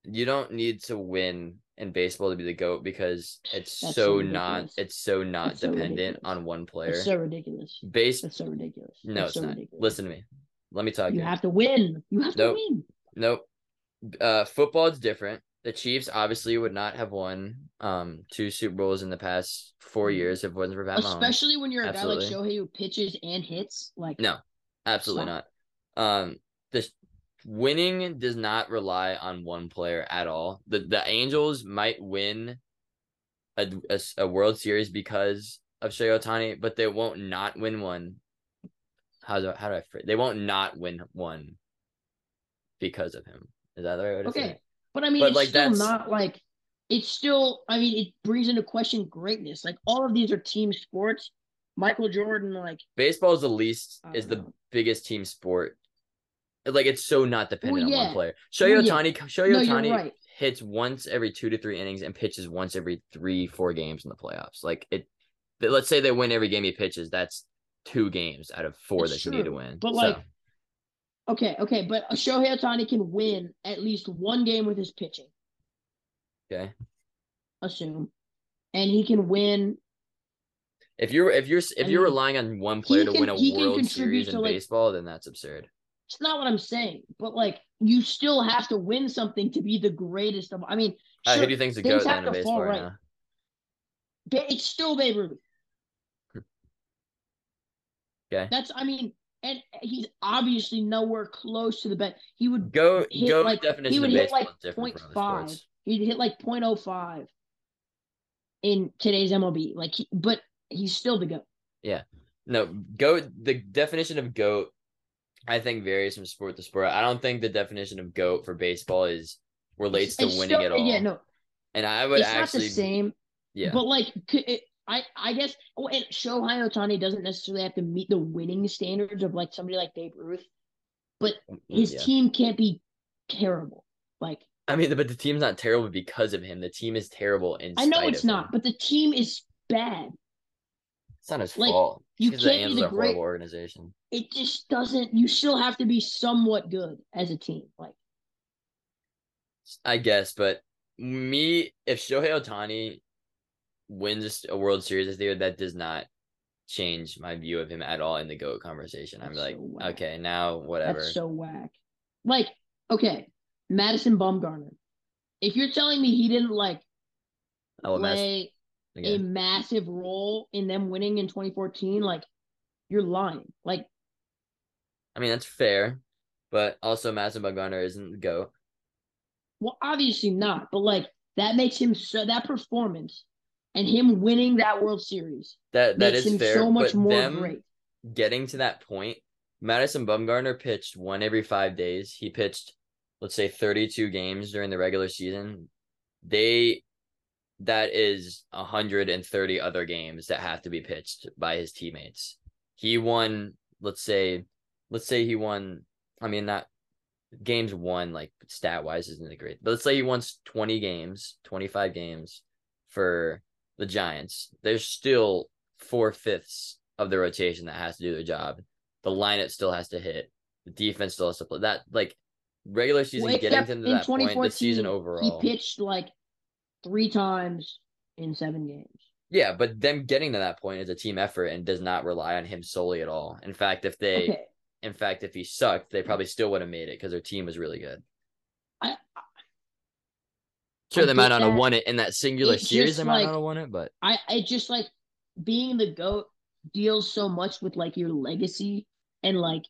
You don't need to win in baseball to be the goat because it's so so not. It's so not That's dependent ridiculous. on one player. It's so ridiculous. Base. That's so ridiculous. No, That's it's so not. ridiculous. Listen to me. Let me talk. You here. have to win. You have Nope. to win. Nope. Uh, football is different. The Chiefs obviously would not have won um two Super Bowls in the past four Mhm. years if it wasn't for Pat Mahomes. Especially when you're a guy like Shohei who pitches and hits. Like No, absolutely not. Um, this winning does not rely on one player at all. The the Angels might win a, a, a World Series because of Shohei Ohtani, but they won't not win one. How do how do I phrase? They won't not win one because of him. Is that the right way to say Okay? But I mean, But, it's like, still that's- not like it's still. I mean, it brings into question greatness. Like all of these are team sports. Michael Jordan, like Baseball is the least is don't the know. biggest team sport. Like it's so not dependent Well, on one player. Shohei Well, yeah. Ohtani, Shohei no, you're Ohtani right. hits once every two to three innings and pitches once every three, four games in the playoffs. Like it, let's say they win every game he pitches. That's two games out of four It's that you need to win. but, So, like, Okay, okay, but Shohei Ohtani can win at least one game with his pitching. okay, Assume, and he can win. if you're if you're if I you're mean, relying on one player to can- win a World Series in like- baseball, then that's absurd. It's not what I'm saying, but like you still have to win something to be the greatest of. I mean, Uh, sure, who do you think's the things goat in to baseball right right. now? It's still Babe Ruth. Okay. That's I mean, and he's obviously nowhere close to the best. He would Go hit go like definition he would of hit like is different point from other five. sports. He'd hit like 0.05 in today's MLB. Like, he, but he's still the goat. Yeah. No, goat. The definition of goat, I think, varies from sport to sport. I don't think the definition of goat for baseball is relates to It's winning still- at all. Yeah, no, and I would it's actually, not the same. yeah, But like, it, I I guess. Oh, and Shohei Ohtani doesn't necessarily have to meet the winning standards of like somebody like Babe Ruth, but his Mm, yeah. team can't be terrible. Like, I mean, but the team's not terrible because of him. The team is terrible in. I know it's not, him. but the team is bad. It's not his like, fault. you can't be Angels the horrible great- organization. It just doesn't. You still have to be somewhat good as a team. Like, I guess, but me, if Shohei Ohtani wins a World Series this year, that does not change my view of him at all in the GOAT conversation. I'm like, so okay, now whatever. that's so whack. Like, okay, Madison Bumgarner. If you're telling me he didn't like play a massive role in them winning in 2014, like you're lying. Like I mean, that's fair, but also Madison Bumgarner isn't the GOAT. Well, obviously not, but like that makes him so that performance and him winning that World Series That that makes is him fair, so much but more them great. getting to that point, Madison Bumgarner pitched one every five days. He pitched, let's say, 32 games during the regular season. They that is 130 other games that have to be pitched by his teammates. He won, let's say, let's say he won. I mean, not games won like stat wise isn't great. But let's say he wants 20 games, 25 games for the Giants. There's still four fifths of the rotation that has to do their job. The lineup still has to hit. The defense still has to play that like regular season Well, getting to that point. The season overall. He pitched like three times in seven games. Yeah, but them getting to that point is a team effort and does not rely on him solely at all. In fact, if they, Okay. in fact, if he sucked, they probably still would have made it because their team was really good. I- Sure, I they might not have won it in that singular series. They might like- not have won it, but I it just like being the goat deals so much with like your legacy and like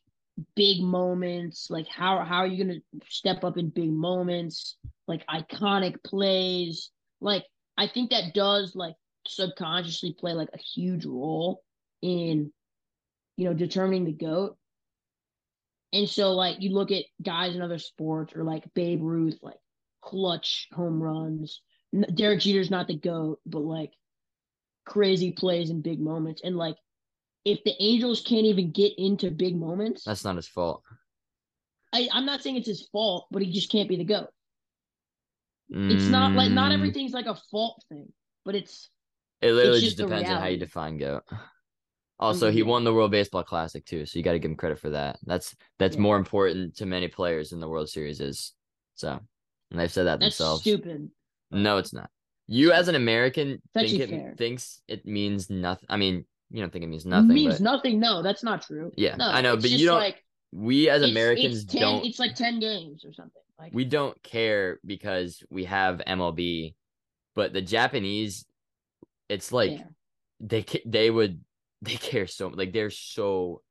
big moments. Like how how are you gonna step up in big moments? Like iconic plays. Like I think that does like subconsciously play like a huge role in you know determining the goat. And so like you look at guys in other sports or like Babe Ruth, like clutch home runs. Derek Jeter's not the goat, but like crazy plays in big moments. And like if the Angels can't even get into big moments, that's not his fault. I, I'm not saying it's his fault, but he just can't be the goat. It's not like not Mm, everything's like a fault thing, but it's It literally just just depends on how you define goat. Also, he won the World Baseball Classic too, so you got to give him credit for that. That's that's Yeah. more important to many players than the World Series is. So, and they've said that that's themselves. stupid. No, it's not. You as an American think it thinks it means nothing. I mean, you don't think it means Nothing nothing, means but nothing. No, that's not true. Yeah, no, I know, but you don't- Like, we as it's- Americans it's 10, don't It's like ten games or something. Like we don't care because we have MLB, but the Japanese, it's like yeah. they they would they care so like they're so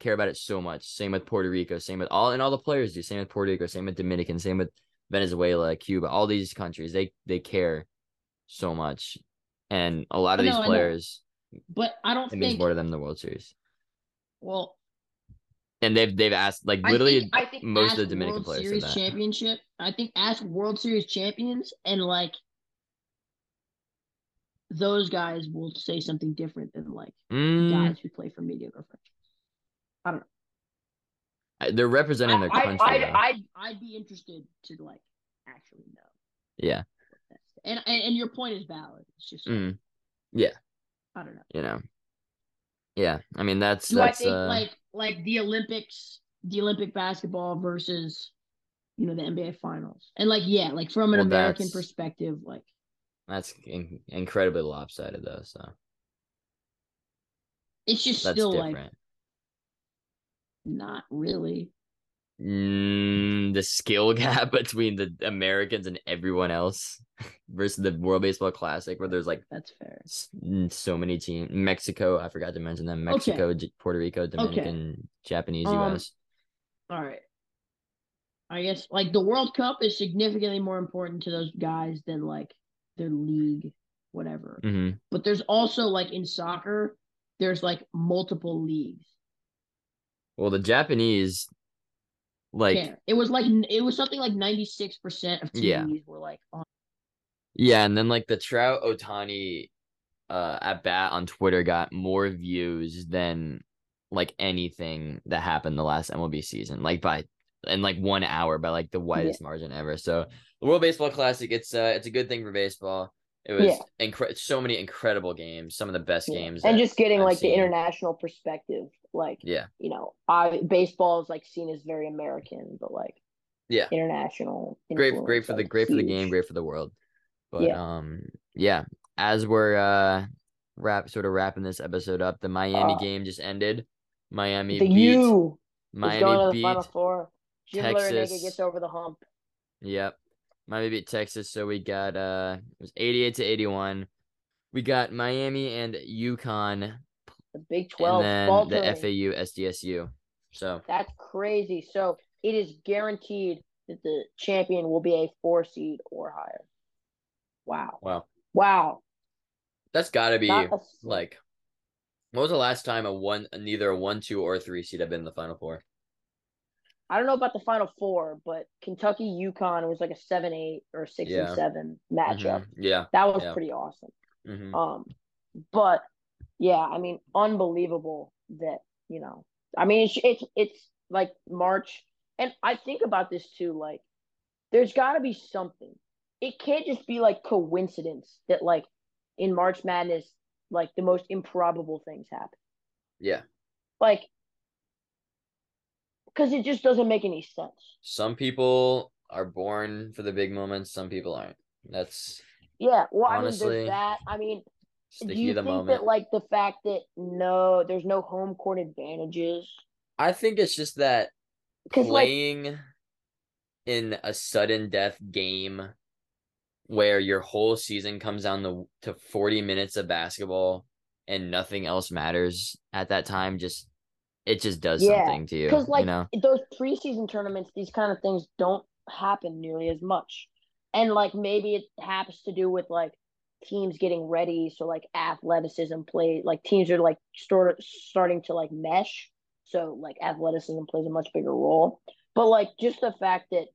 care about it so much. Same with Puerto Rico, same with all and all the players do. Same with Puerto Rico, same with Dominican, same with Venezuela, Cuba. All these countries they they care so much, and a lot of I these I players but I don't it means think. more to them than the World Series. Well, And they've they've asked like I literally think, I think most of the Dominican World players Series that. championship. I think ask World Series champions and like those guys will say something different than like Mm, guys who play for mediocre franchises. I- they're representing their I, country. I, though. I'd, I'd be interested to like actually know. yeah. And and, and your point is valid. It's just like, Mm, I don't know. you know. Yeah, I mean that's Do that's I think uh, like like the Olympics, the Olympic basketball versus you know the NBA finals, and like yeah, like from an Well, American that's- perspective, like that's in- incredibly lopsided though. So it's just that's still like different. Not really. Mm, the skill gap between the Americans and everyone else versus the World Baseball Classic, where there's like That's fair. so many teams. Mexico, I forgot to mention them. Mexico, J- Puerto Rico, Dominican, Japanese, Um, U.S. All right. I guess like the World Cup is significantly more important to those guys than like their league, whatever. hmm But there's also like in soccer, there's like multiple leagues. Well, the Japanese, like, Care. It was like it was something like 96% of TVs Yeah. were like on yeah, and then like the Trout Ohtani uh at bat on Twitter got more views than like anything that happened the last MLB season, like by in like one hour by like the widest margin ever. So the World Baseball Classic, it's uh it's a good thing for baseball. It was Yeah. incre- so many incredible games, some of the best Yeah. games, and just getting I've like seen. the international perspective like yeah, you know i baseball is like seen as very american but like yeah, international great, great for the great for the game, great for the world. But Yeah. um, yeah, as we're uh wrap sort of wrapping this episode up, the Miami Uh, game just ended. Miami the beat u is going to Miami beat final four Jim Texas. gets over the hump Yep. Miami beat Texas, so we got uh it was 88 to 81. We got Miami and UConn the big 12 and then the FAU SDSU. So, that's crazy so it is guaranteed that the champion will be a four seed or higher wow wow. wow That's got to be a- like when was the last time a one neither a 1, 2 or 3 seed have been in the final four? I don't know about the final four, but Kentucky UConn was like a seven eight or six Yeah. and seven matchup. Mhm. Yeah. That was Yeah. pretty awesome. hmm Um, but yeah, I mean, unbelievable that you know. I mean, it's it's it's like March and I think about this too, like there's gotta be something. It can't just be like coincidence that like in March Madness, like the most improbable things happen. Yeah. Like because it just doesn't make any sense. Some people are born for the big moments, some people aren't. That's Yeah, well, Honestly, I mean, there's that. I mean, the do you think moment. that like the fact that no, there's no home court advantages? I think it's just that Because like, playing in a sudden death game where your whole season comes down to, to 40 minutes of basketball and nothing else matters at that time just it just does Yeah, something to you because like you know those preseason tournaments, these kind of things don't happen nearly as much, and like maybe it has to do with like teams getting ready, so like athleticism play, like teams are like start starting to like mesh, so like athleticism plays a much bigger role. But like just the fact that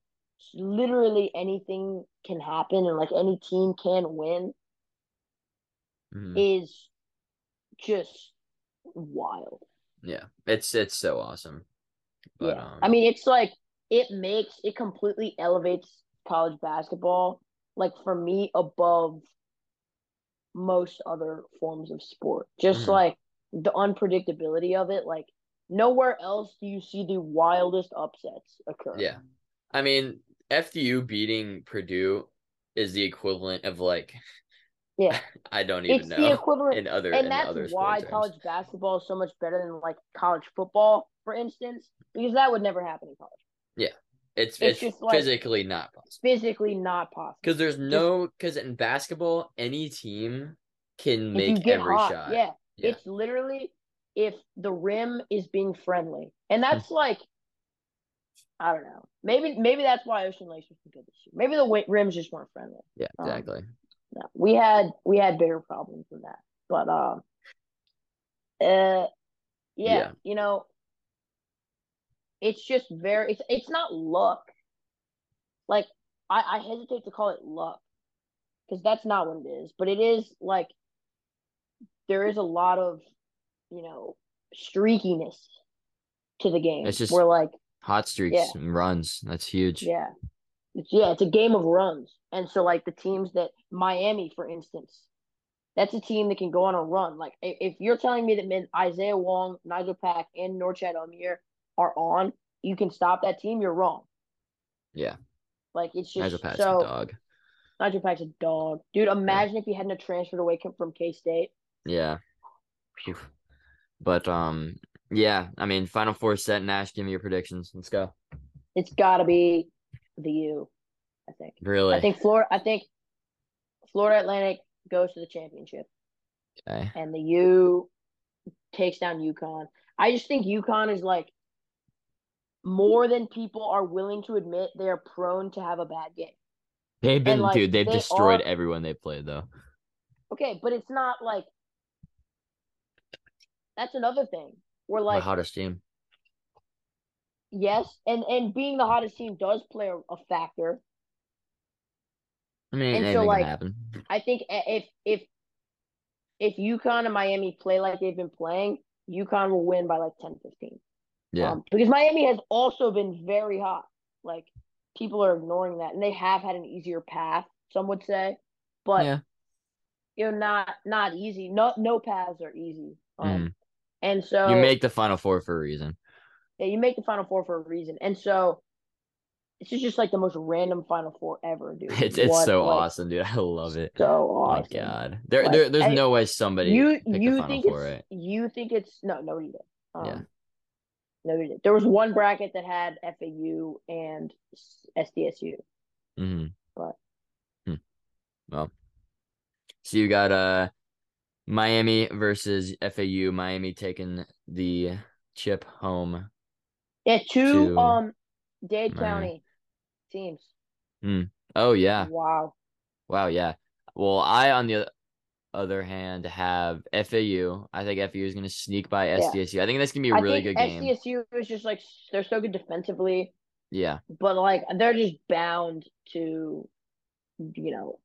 literally anything can happen and like any team can win Mhm. is just wild. yeah it's it's so awesome but yeah. um I mean, it's like it makes it completely elevates college basketball, like for me, above most other forms of sport. Just Mhm. like the unpredictability of it, like nowhere else do you see the wildest upsets occur. yeah i mean fdu beating purdue is the equivalent of like Yeah. i don't even It's know the equivalent in other and in that's other why terms. college basketball is so much better than like college football, for instance, because that would never happen in college. It's it's it's, just like- physically not possible Physically not possible. Because there's no because in basketball, any team can make every hot, shot. yeah, Yeah. it's literally if the rim is being friendly, and Hmm. that's like, I don't know, maybe maybe that's why Ocean Lakes was good this year. Maybe the wi- rims just weren't friendly. Yeah, Um, exactly. No, we had we had bigger problems than that, but uh, uh, yeah, Yeah. you know, it's just very it's it's not luck. Like I I hesitate to call it luck because that's not what it is, but it is like there is a lot of you know streakiness to the game. It's just- where like Hot streaks Yeah. and runs. That's huge. yeah, it's yeah, it's a game of runs, and so like the teams that Miami, for instance, that's a team that can go on a run. Like if you're telling me that Isaiah Wong, Nigel Pack, and Norchad Omier are on, you can stop that team. You're wrong. Yeah. Like it's just Nigel Pack's so a dog. Nigel Pack's a dog, dude. Imagine if he hadn't transferred away from K State. Yeah. Oof. But um, yeah. I mean, Final Four set. Nash, give me your predictions. Let's go. It's got to be the U. I think. Really? I think Florida. I think Florida Atlantic goes to the championship. Okay. and the U takes down UConn. I just think UConn is like more than people are willing to admit. They are prone to have a bad game. They've been, like, dude. They've they destroyed are- everyone they played though. Okay, but it's not like that's another thing. We're the like, hottest team. yes, and and being the hottest team does play a, a factor. I mean, and so, like. I think if if if UConn and Miami play like they've been playing, UConn will win by like 10, 15. Yeah. Um, because Miami has also been very hot. Like people are ignoring that, and they have had an easier path. Some would say, but yeah. you know, not not easy. No, no paths are easy. Um, Mhm. and so You make the Final Four for a reason. yeah, you make the Final Four for a reason. And so it's just, just like the most random Final Four ever, dude. It's it's What, so like, awesome, dude. I love it. So Oh awesome. my god. There, Like, there there's I- no way somebody You you think it's right? you think it's no nobody did. Um, Yeah. Nobody did. There was one bracket that had FAU and SDSU. Mm-hmm. But- Hmm. Well, so you got uh Miami versus FAU. Miami taking the chip home. Yeah, two To um Dade Miami. County teams. Oh yeah, Wow. wow, yeah. Well, I on the other hand have FAU. I think FAU is gonna sneak by SDSU. I think that's gonna be a I really good game. SDSU is just like they're so good defensively, Yeah, but like they're just bound to, you know,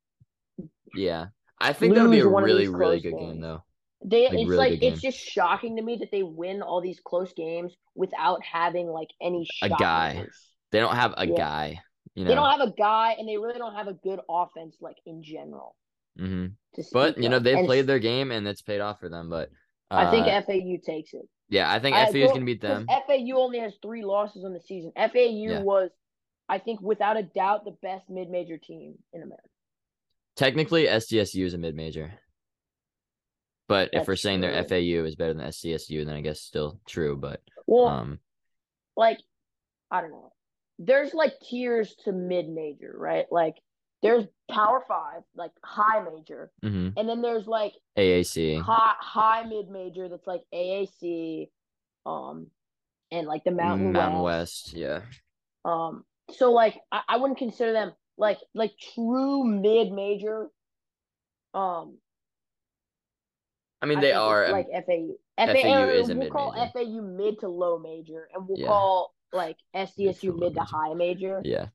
yeah. I think that'll be a really, really good game though. They Like, it's really like it's just shocking to me that they win all these close games without having like any A guy. They don't have a Yeah. guy. You know. They don't have a guy, and they really don't have a good offense like in general. Hmm But you know they've played their game and it's paid off for them. But uh, I think FAU takes it. yeah, I think I- FAU is gonna beat them. FAU only has three losses on the season. FAU Yeah. was, I think, without a doubt, the best mid-major team in America. Technically, SDSU is a mid major. But if we're saying their. FAU is better than SDSU, then I guess still true. But Well, um, like, I don't know. There's like tiers to mid-major, right? Like, there's Power Five, like high major, mhm. and then there's like AAC. high high mid-major that's like AAC, um, and like the Mountain, Mountain West. West, yeah. Um, so like I, I wouldn't consider them like like true mid major. Um, I mean, they think are. um, like FAU. FAU, FAU is we'll call. FAU mid to low major, and we'll Yeah. call like Mid SDSU mid to high major. yeah.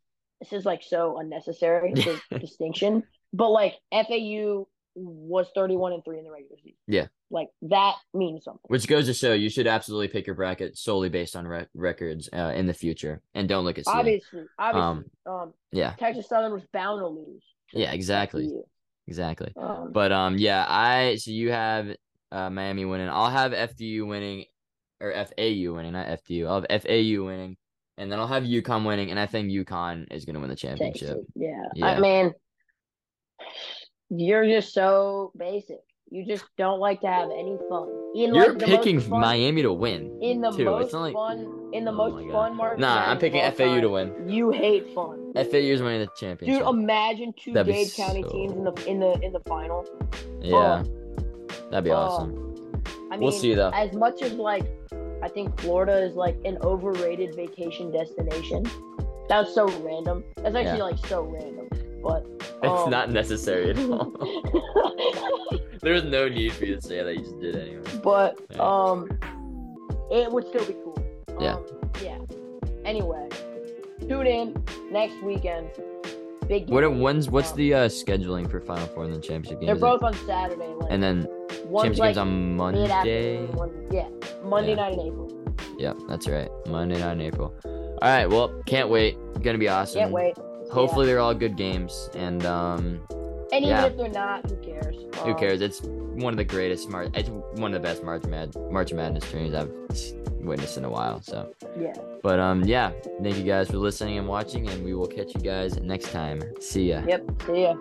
This is like so unnecessary this distinction, but like FAU was thirty one and three in the regular season. Yeah. like that means something. Which goes to show you should absolutely pick your bracket solely based on rec- records uh, in the future, and don't look at seeding. Obviously, obviously, um, Yeah. Texas Southern was bound to lose. to Yeah, exactly. FAU. Exactly. Um, But um, yeah, I so you have uh Miami winning. I'll have FDU winning, or FAU winning, not FDU. I'll have FAU winning, and then I'll have UConn winning, and I think UConn is gonna win the championship. Yeah. Yeah. I mean, you're just so basic. You just don't like to have any fun. In You're like picking fun, Miami to win. in the too. most like- fun in the Oh most fun March. Nah, I'm picking FAU to win. You hate fun. FAU is winning the championship. Dude, imagine two That'd Dade County so- teams in the in the in the final. yeah, oh. that'd be Oh. awesome. I mean, We'll see, though. As much as like, I think Florida is like an overrated vacation destination. That's so random. That's actually Yeah. like so random. But It's um, not necessary at all. There's no need for you to say that. You just did anyway. but Yeah. um, it would still be cool. Yeah. Um, yeah. Anyway, tune in next weekend. Big. What? When's what's Um, the uh, scheduling for Final Four and the championship game? They're Is it- both on Saturday. Like, and then one's championship like games on Monday. yeah, Monday Yeah. night in April. Yeah, that's right. Monday night in April. All right. Well, can't wait. Gonna be awesome. Can't wait. Hopefully they're all good games, and um, And even yeah. if they're not, who cares? who Um, cares? It's one of the greatest March. It's one of the best March Mad March Madness tourneys I've witnessed in a while. So, Yeah. but um, yeah. Thank you guys for listening and watching, and we will catch you guys next time. See ya. Yep. See ya.